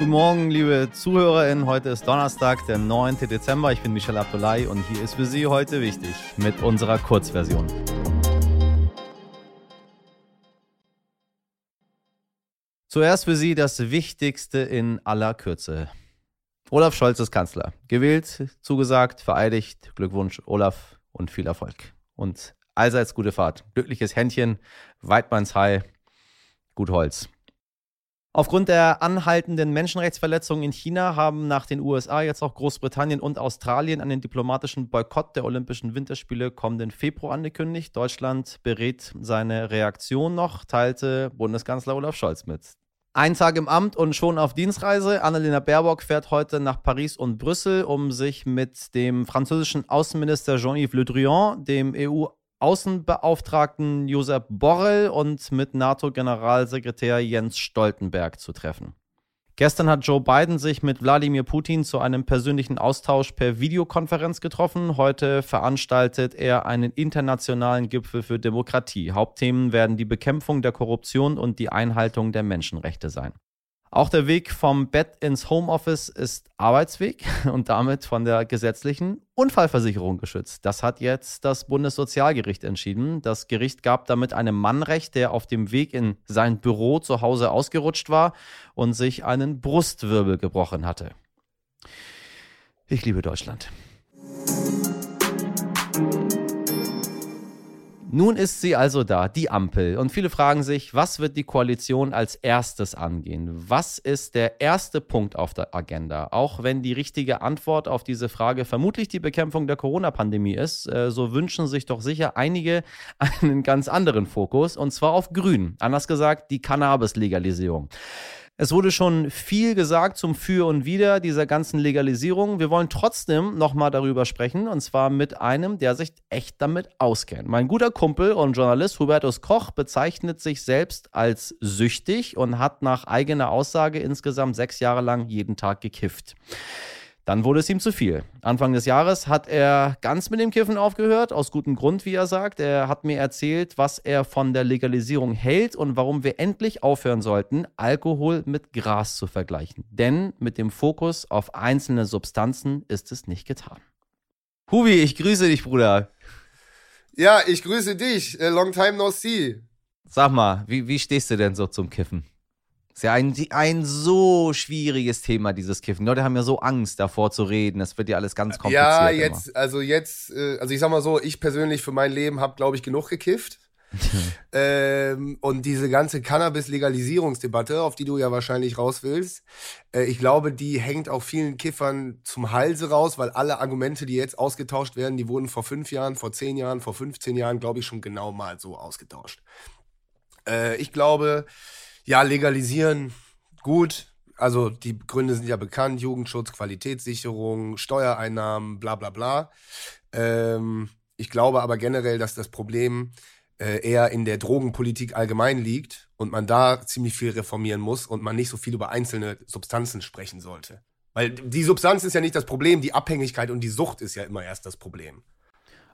Guten Morgen, liebe ZuhörerInnen. Heute ist Donnerstag, der 9. Dezember. Ich bin Michel Abdullahi und hier ist für Sie heute wichtig mit unserer Kurzversion. Zuerst für Sie das Wichtigste in aller Kürze. Olaf Scholz ist Kanzler. Gewählt, zugesagt, vereidigt. Glückwunsch, Olaf, und viel Erfolg. Und allseits gute Fahrt. Glückliches Händchen, Weidmanns High, gut Holz. Aufgrund der anhaltenden Menschenrechtsverletzungen in China haben nach den USA jetzt auch Großbritannien und Australien einen diplomatischen Boykott der Olympischen Winterspiele kommenden Februar angekündigt. Deutschland berät seine Reaktion noch, teilte Bundeskanzler Olaf Scholz mit. Ein Tag im Amt und schon auf Dienstreise. Annalena Baerbock fährt heute nach Paris und Brüssel, um sich mit dem französischen Außenminister Jean-Yves Le Drian, dem EU Außenbeauftragten Josep Borrell und mit NATO-Generalsekretär Jens Stoltenberg zu treffen. Gestern hat Joe Biden sich mit Wladimir Putin zu einem persönlichen Austausch per Videokonferenz getroffen. Heute veranstaltet er einen internationalen Gipfel für Demokratie. Hauptthemen werden die Bekämpfung der Korruption und die Einhaltung der Menschenrechte sein. Auch der Weg vom Bett ins Homeoffice ist Arbeitsweg und damit von der gesetzlichen Unfallversicherung geschützt. Das hat jetzt das Bundessozialgericht entschieden. Das Gericht gab damit einem Mann recht, der auf dem Weg in sein Büro zu Hause ausgerutscht war und sich einen Brustwirbel gebrochen hatte. Ich liebe Deutschland. Nun ist sie also da, die Ampel. Und viele fragen sich, was wird die Koalition als erstes angehen? Was ist der erste Punkt auf der Agenda? Auch wenn die richtige Antwort auf diese Frage vermutlich die Bekämpfung der Corona-Pandemie ist, äh, so wünschen sich doch sicher einige einen ganz anderen Fokus, und zwar auf Grün. Anders gesagt, die Cannabis-Legalisierung. Es wurde schon viel gesagt zum Für und Wider dieser ganzen Legalisierung. Wir wollen trotzdem nochmal darüber sprechen und zwar mit einem, der sich echt damit auskennt. Mein guter Kumpel und Journalist Hubertus Koch bezeichnet sich selbst als süchtig und hat nach eigener Aussage insgesamt sechs Jahre lang jeden Tag gekifft. Dann wurde es ihm zu viel. Anfang des Jahres hat er ganz mit dem Kiffen aufgehört, aus gutem Grund, wie er sagt. Er hat mir erzählt, was er von der Legalisierung hält und warum wir endlich aufhören sollten, Alkohol mit Gras zu vergleichen. Denn mit dem Fokus auf einzelne Substanzen ist es nicht getan. Hubi, ich grüße dich, Bruder. Ja, ich grüße dich. Long time no see. Sag mal, wie, wie stehst du denn so zum Kiffen? Ist ja ein, ein so schwieriges Thema, dieses Kiffen. Die Leute haben ja so Angst davor zu reden. Das wird ja alles ganz kompliziert. Ja, jetzt, immer. also jetzt, äh, also ich sag mal so, ich persönlich für mein Leben habe, glaube ich, genug gekifft. ähm, und diese ganze Cannabis-Legalisierungsdebatte, auf die du ja wahrscheinlich raus willst, äh, ich glaube, die hängt auch vielen Kiffern zum Halse raus, weil alle Argumente, die jetzt ausgetauscht werden, die wurden vor fünf Jahren, vor zehn Jahren, vor 15 Jahren, glaube ich, schon genau mal so ausgetauscht. Äh, ich glaube, ja, legalisieren, gut. Also die Gründe sind ja bekannt, Jugendschutz, Qualitätssicherung, Steuereinnahmen, bla bla bla. Ähm, ich glaube aber generell, dass das Problem äh, eher in der Drogenpolitik allgemein liegt und man da ziemlich viel reformieren muss und man nicht so viel über einzelne Substanzen sprechen sollte. Weil die Substanz ist ja nicht das Problem, die Abhängigkeit und die Sucht ist ja immer erst das Problem.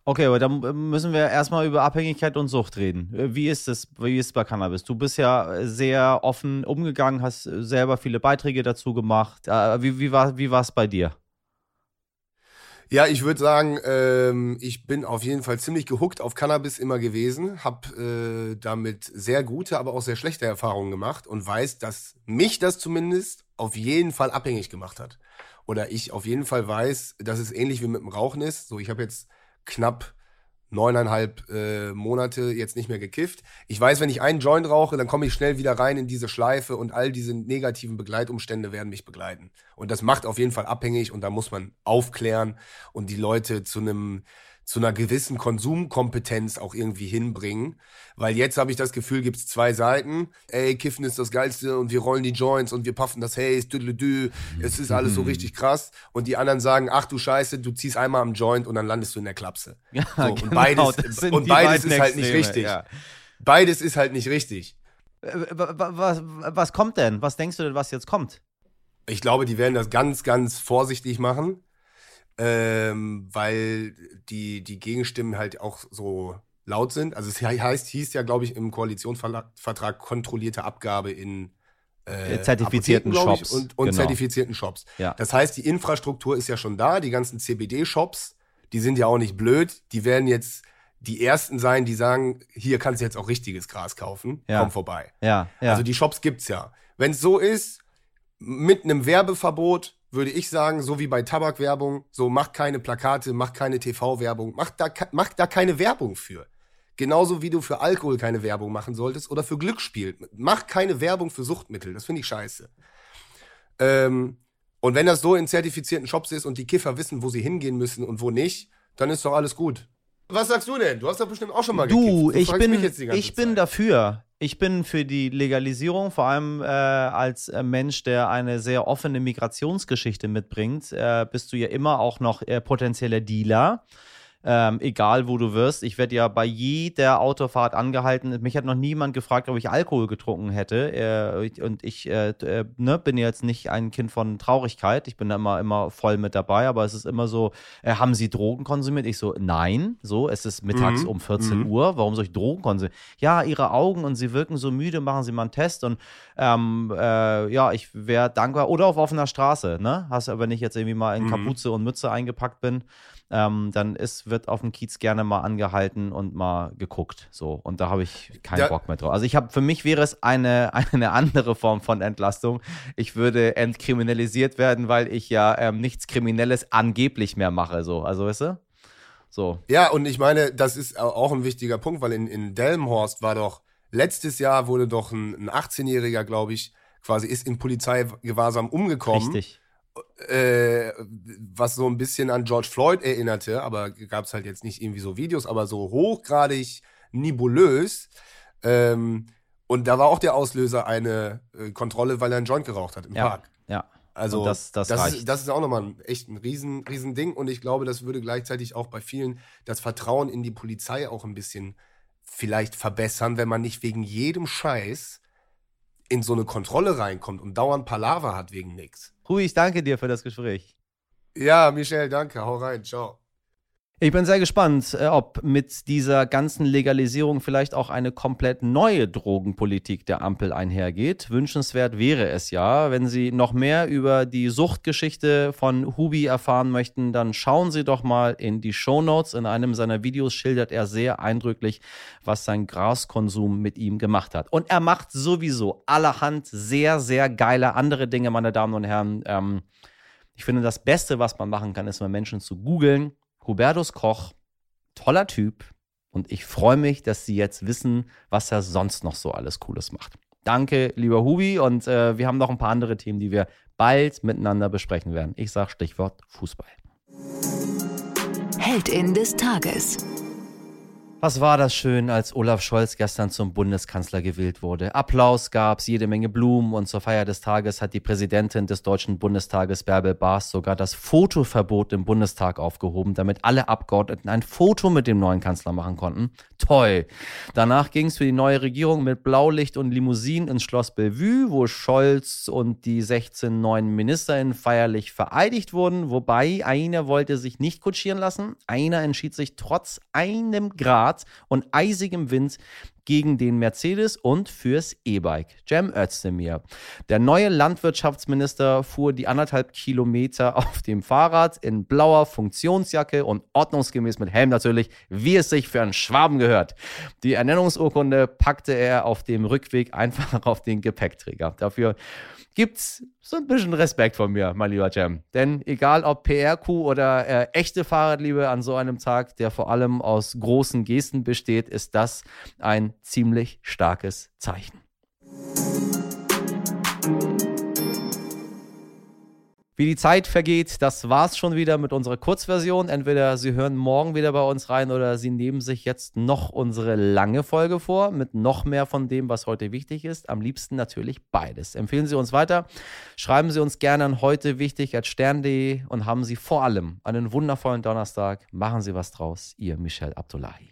Okay, aber dann müssen wir erstmal über Abhängigkeit und Sucht reden. Wie ist es, wie bei Cannabis? Du bist ja sehr offen umgegangen, hast selber viele Beiträge dazu gemacht. Äh, wie, wie war wie es bei dir? Ja, ich würde sagen, ähm, ich bin auf jeden Fall ziemlich gehuckt auf Cannabis immer gewesen, habe äh, damit sehr gute, aber auch sehr schlechte Erfahrungen gemacht und weiß, dass mich das zumindest auf jeden Fall abhängig gemacht hat. Oder ich auf jeden Fall weiß, dass es ähnlich wie mit dem Rauchen ist. So, ich habe jetzt knapp neuneinhalb äh, Monate jetzt nicht mehr gekifft. Ich weiß, wenn ich einen Joint rauche, dann komme ich schnell wieder rein in diese Schleife und all diese negativen Begleitumstände werden mich begleiten. Und das macht auf jeden Fall abhängig und da muss man aufklären und die Leute zu einem zu einer gewissen Konsumkompetenz auch irgendwie hinbringen. Weil jetzt habe ich das Gefühl, gibt es zwei Seiten. Ey, Kiffen ist das Geilste und wir rollen die Joints und wir puffen das Haze, düdelüdü, es ist alles so mhm. richtig krass. Und die anderen sagen, ach du Scheiße, du ziehst einmal am Joint und dann landest du in der Klapse. Ja, so, und genau, beides, und beides ist halt nicht richtig. Ja. Beides ist halt nicht richtig. Was, was kommt denn? Was denkst du denn, was jetzt kommt? Ich glaube, die werden das ganz, ganz vorsichtig machen ähm, weil die, die Gegenstimmen halt auch so laut sind. Also es heißt, hieß ja, glaube ich, im Koalitionsvertrag kontrollierte Abgabe in äh, zertifizierten Apotheken, Shops. und, und genau. zertifizierten Shops. Ja. Das heißt, die Infrastruktur ist ja schon da, die ganzen CBD-Shops, die sind ja auch nicht blöd, die werden jetzt die ersten sein, die sagen, hier kannst du jetzt auch richtiges Gras kaufen, Ja. komm vorbei. Ja, ja. Also die Shops gibt's ja. Wenn es so ist, mit einem Werbeverbot würde ich sagen, so wie bei Tabakwerbung, so macht keine Plakate, macht keine TV-Werbung, macht da, macht da keine Werbung für. Genauso wie du für Alkohol keine Werbung machen solltest oder für Glücksspiel. Mach keine Werbung für Suchtmittel. Das finde ich scheiße. Ähm, und wenn das so in zertifizierten Shops ist und die Kiffer wissen, wo sie hingehen müssen und wo nicht, dann ist doch alles gut. Was sagst du denn? Du hast doch bestimmt auch schon mal Du, gekifft. ich bin, ich bin Zeit. dafür. Ich bin für die Legalisierung, vor allem äh, als äh, Mensch, der eine sehr offene Migrationsgeschichte mitbringt, äh, bist du ja immer auch noch äh, potenzieller Dealer. Ähm, egal wo du wirst. Ich werde ja bei jeder Autofahrt angehalten. Mich hat noch niemand gefragt, ob ich Alkohol getrunken hätte. Äh, und ich äh, äh, ne, bin jetzt nicht ein Kind von Traurigkeit. Ich bin da immer, immer voll mit dabei. Aber es ist immer so, äh, haben Sie Drogen konsumiert? Ich so, nein. So, es ist mittags Mhm. um 14 Mhm. Uhr. Warum soll ich Drogen konsumieren? Ja, Ihre Augen und Sie wirken so müde. Machen Sie mal einen Test. Und ähm, äh, ja, ich wäre dankbar. Oder auf offener Straße. Ne? Hast du, wenn ich jetzt irgendwie mal in Mhm. Kapuze und Mütze eingepackt bin ähm, dann ist, wird auf dem Kiez gerne mal angehalten und mal geguckt. So. Und da habe ich keinen Ja. Bock mehr drauf. Also ich habe, für mich wäre es eine, eine andere Form von Entlastung. Ich würde entkriminalisiert werden, weil ich ja ähm, nichts Kriminelles angeblich mehr mache. So. Also weißt du? So. Ja, und ich meine, das ist au- auch ein wichtiger Punkt, weil in, in Delmenhorst war doch, letztes Jahr wurde doch ein, ein 18-Jähriger, glaube ich, quasi ist in Polizeigewahrsam umgekommen. Richtig. Äh, was so ein bisschen an George Floyd erinnerte, aber gab es halt jetzt nicht irgendwie so Videos, aber so hochgradig nebulös. Ähm, und da war auch der Auslöser eine äh, Kontrolle, weil er einen Joint geraucht hat im Ja. Park. Ja. Also Und das- das das, ist, das ist auch nochmal ein, echt ein riesen, riesen Ding und ich glaube, das würde gleichzeitig auch bei vielen das Vertrauen in die Polizei auch ein bisschen vielleicht verbessern, wenn man nicht wegen jedem Scheiß in so eine Kontrolle reinkommt und dauernd Palaver hat wegen nix. Rui, ich danke dir für das Gespräch. Ja, Michel, danke. Hau rein. Ciao. Ich bin sehr gespannt, äh, ob mit dieser ganzen Legalisierung vielleicht auch eine komplett neue Drogenpolitik der Ampel einhergeht. Wünschenswert wäre es ja. Wenn Sie noch mehr über die Suchtgeschichte von Hubi erfahren möchten, dann schauen Sie doch mal in die Shownotes. In einem seiner Videos schildert er sehr eindrücklich, was sein Graskonsum mit ihm gemacht hat. Und er macht sowieso allerhand sehr, sehr geile andere Dinge, meine Damen und Herren. Ähm, ich finde, das Beste, was man machen kann, ist mal Menschen zu googeln. Hubertus Koch, toller Typ. Und ich freue mich, dass Sie jetzt wissen, was er sonst noch so alles Cooles macht. Danke, lieber Hubi. Und äh, wir haben noch ein paar andere Themen, die wir bald miteinander besprechen werden. Ich sage Stichwort Fußball. Heldin des Tages. Was war das schön, als Olaf Scholz gestern zum Bundeskanzler gewählt wurde? Applaus gab's, jede Menge Blumen und zur Feier des Tages hat die Präsidentin des Deutschen Bundestages Bärbel Baas sogar das Fotoverbot im Bundestag aufgehoben, damit alle Abgeordneten ein Foto mit dem neuen Kanzler machen konnten. Toll. Danach ging's für die neue Regierung mit Blaulicht und Limousinen ins Schloss Bellevue, wo Scholz und die 16 neuen MinisterInnen feierlich vereidigt wurden, wobei einer wollte sich nicht kutschieren lassen. Einer entschied sich trotz einem Grad und eisigem Wind gegen den Mercedes und fürs E-Bike. Cem Özdemir. Der neue Landwirtschaftsminister fuhr die anderthalb Kilometer auf dem Fahrrad in blauer Funktionsjacke und ordnungsgemäß mit Helm natürlich, wie es sich für einen Schwaben gehört. Die Ernennungsurkunde packte er auf dem Rückweg einfach auf den Gepäckträger. Dafür gibt's so ein bisschen Respekt von mir, mein lieber Cem. Denn egal ob PR-Kuh oder äh, echte Fahrradliebe an so einem Tag, der vor allem aus großen Gesten besteht, ist das ein ziemlich starkes Zeichen. Wie die Zeit vergeht, das war's schon wieder mit unserer Kurzversion. Entweder Sie hören morgen wieder bei uns rein oder Sie nehmen sich jetzt noch unsere lange Folge vor mit noch mehr von dem, was heute wichtig ist. Am liebsten natürlich beides. Empfehlen Sie uns weiter. Schreiben Sie uns gerne an heute wichtig at stern.de und haben Sie vor allem einen wundervollen Donnerstag. Machen Sie was draus. Ihr Michel Abdullahi.